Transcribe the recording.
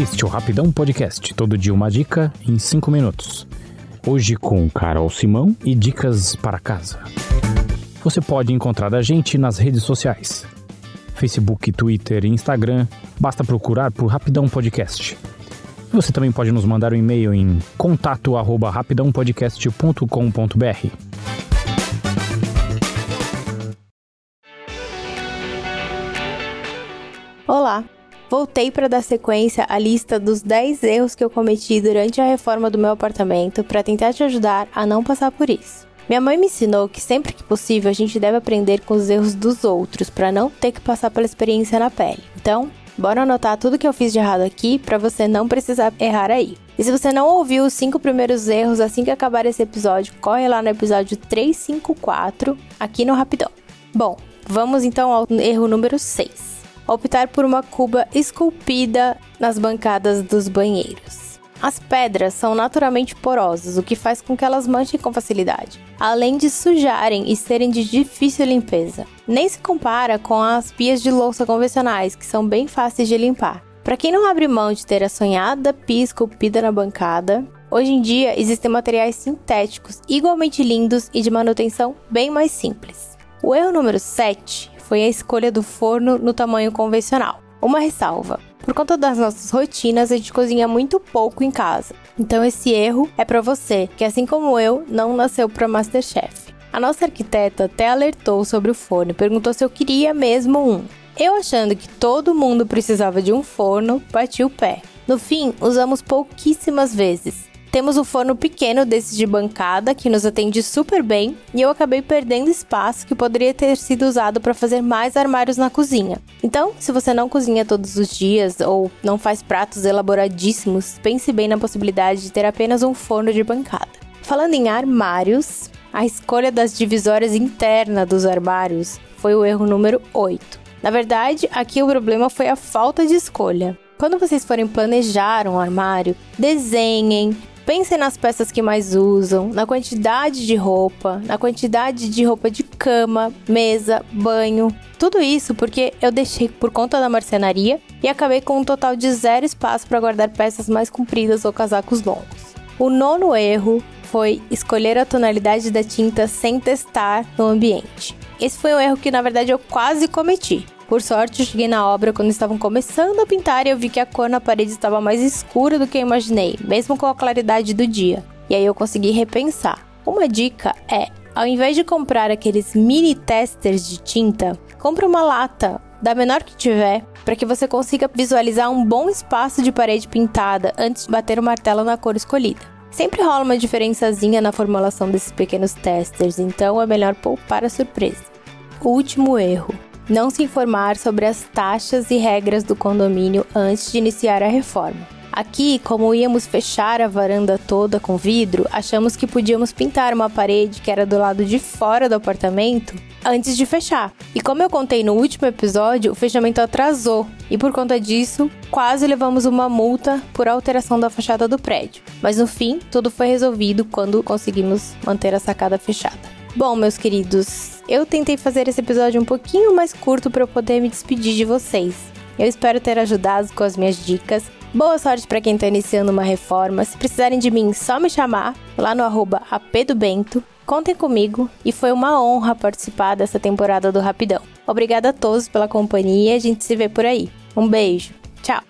Este é o Rapidão Podcast. Todo dia uma dica em 5 minutos. Hoje com Carol Simão e dicas para casa. Você pode encontrar a gente nas redes sociais. Facebook, Twitter e Instagram. Basta procurar por Rapidão Podcast. Você também pode nos mandar um e-mail em contato@rapidãopodcast.com.br. Olá! Voltei para dar sequência à lista dos 10 erros que eu cometi durante a reforma do meu apartamento para tentar te ajudar a não passar por isso. Minha mãe me ensinou que sempre que possível a gente deve aprender com os erros dos outros para não ter que passar pela experiência na pele. Então, bora anotar tudo que eu fiz de errado aqui para você não precisar errar aí. E se você não ouviu os 5 primeiros erros assim que acabar esse episódio, corre lá no episódio 354 aqui no Rapidão. Bom, vamos então ao erro número 6 optar por uma cuba esculpida nas bancadas dos banheiros. As pedras são naturalmente porosas, o que faz com que elas manchem com facilidade, além de sujarem e serem de difícil limpeza. Nem se compara com as pias de louça convencionais, que são bem fáceis de limpar. Para quem não abre mão de ter a sonhada pia esculpida na bancada, hoje em dia existem materiais sintéticos igualmente lindos e de manutenção bem mais simples. O erro número 7 foi a escolha do forno no tamanho convencional. Uma ressalva: por conta das nossas rotinas, a gente cozinha muito pouco em casa. Então esse erro é para você, que assim como eu, não nasceu para Masterchef. A nossa arquiteta até alertou sobre o forno e perguntou se eu queria mesmo um. Eu achando que todo mundo precisava de um forno, bati o pé. No fim, usamos pouquíssimas vezes. Temos um forno pequeno desses de bancada que nos atende super bem e eu acabei perdendo espaço que poderia ter sido usado para fazer mais armários na cozinha. Então, se você não cozinha todos os dias ou não faz pratos elaboradíssimos, pense bem na possibilidade de ter apenas um forno de bancada. Falando em armários, a escolha das divisórias internas dos armários foi o erro número 8. Na verdade, aqui o problema foi a falta de escolha. Quando vocês forem planejar um armário, desenhem, Pensem nas peças que mais usam, na quantidade de roupa, na quantidade de roupa de cama, mesa, banho. Tudo isso porque eu deixei por conta da marcenaria e acabei com um total de zero espaço para guardar peças mais compridas ou casacos longos. O nono erro foi escolher a tonalidade da tinta sem testar no ambiente. Esse foi um erro que na verdade eu quase cometi. Por sorte, eu cheguei na obra quando estavam começando a pintar e eu vi que a cor na parede estava mais escura do que eu imaginei, mesmo com a claridade do dia. E aí eu consegui repensar. Uma dica é, ao invés de comprar aqueles mini testers de tinta, compre uma lata, da menor que tiver, para que você consiga visualizar um bom espaço de parede pintada antes de bater o martelo na cor escolhida. Sempre rola uma diferençazinha na formulação desses pequenos testers, então é melhor poupar a surpresa. Último erro: não se informar sobre as taxas e regras do condomínio antes de iniciar a reforma. Aqui, como íamos fechar a varanda toda com vidro, achamos que podíamos pintar uma parede que era do lado de fora do apartamento antes de fechar. E como eu contei no último episódio, o fechamento atrasou e por conta disso, quase levamos uma multa por alteração da fachada do prédio. Mas no fim, tudo foi resolvido quando conseguimos manter a sacada fechada. Bom, meus queridos, eu tentei fazer esse episódio um pouquinho mais curto para eu poder me despedir de vocês. Eu espero ter ajudado com as minhas dicas. Boa sorte para quem está iniciando uma reforma. Se precisarem de mim, só me chamar lá no arroba apedobento. Contem comigo e foi uma honra participar dessa temporada do Rapidão. Obrigada a todos pela companhia e a gente se vê por aí. Um beijo. Tchau!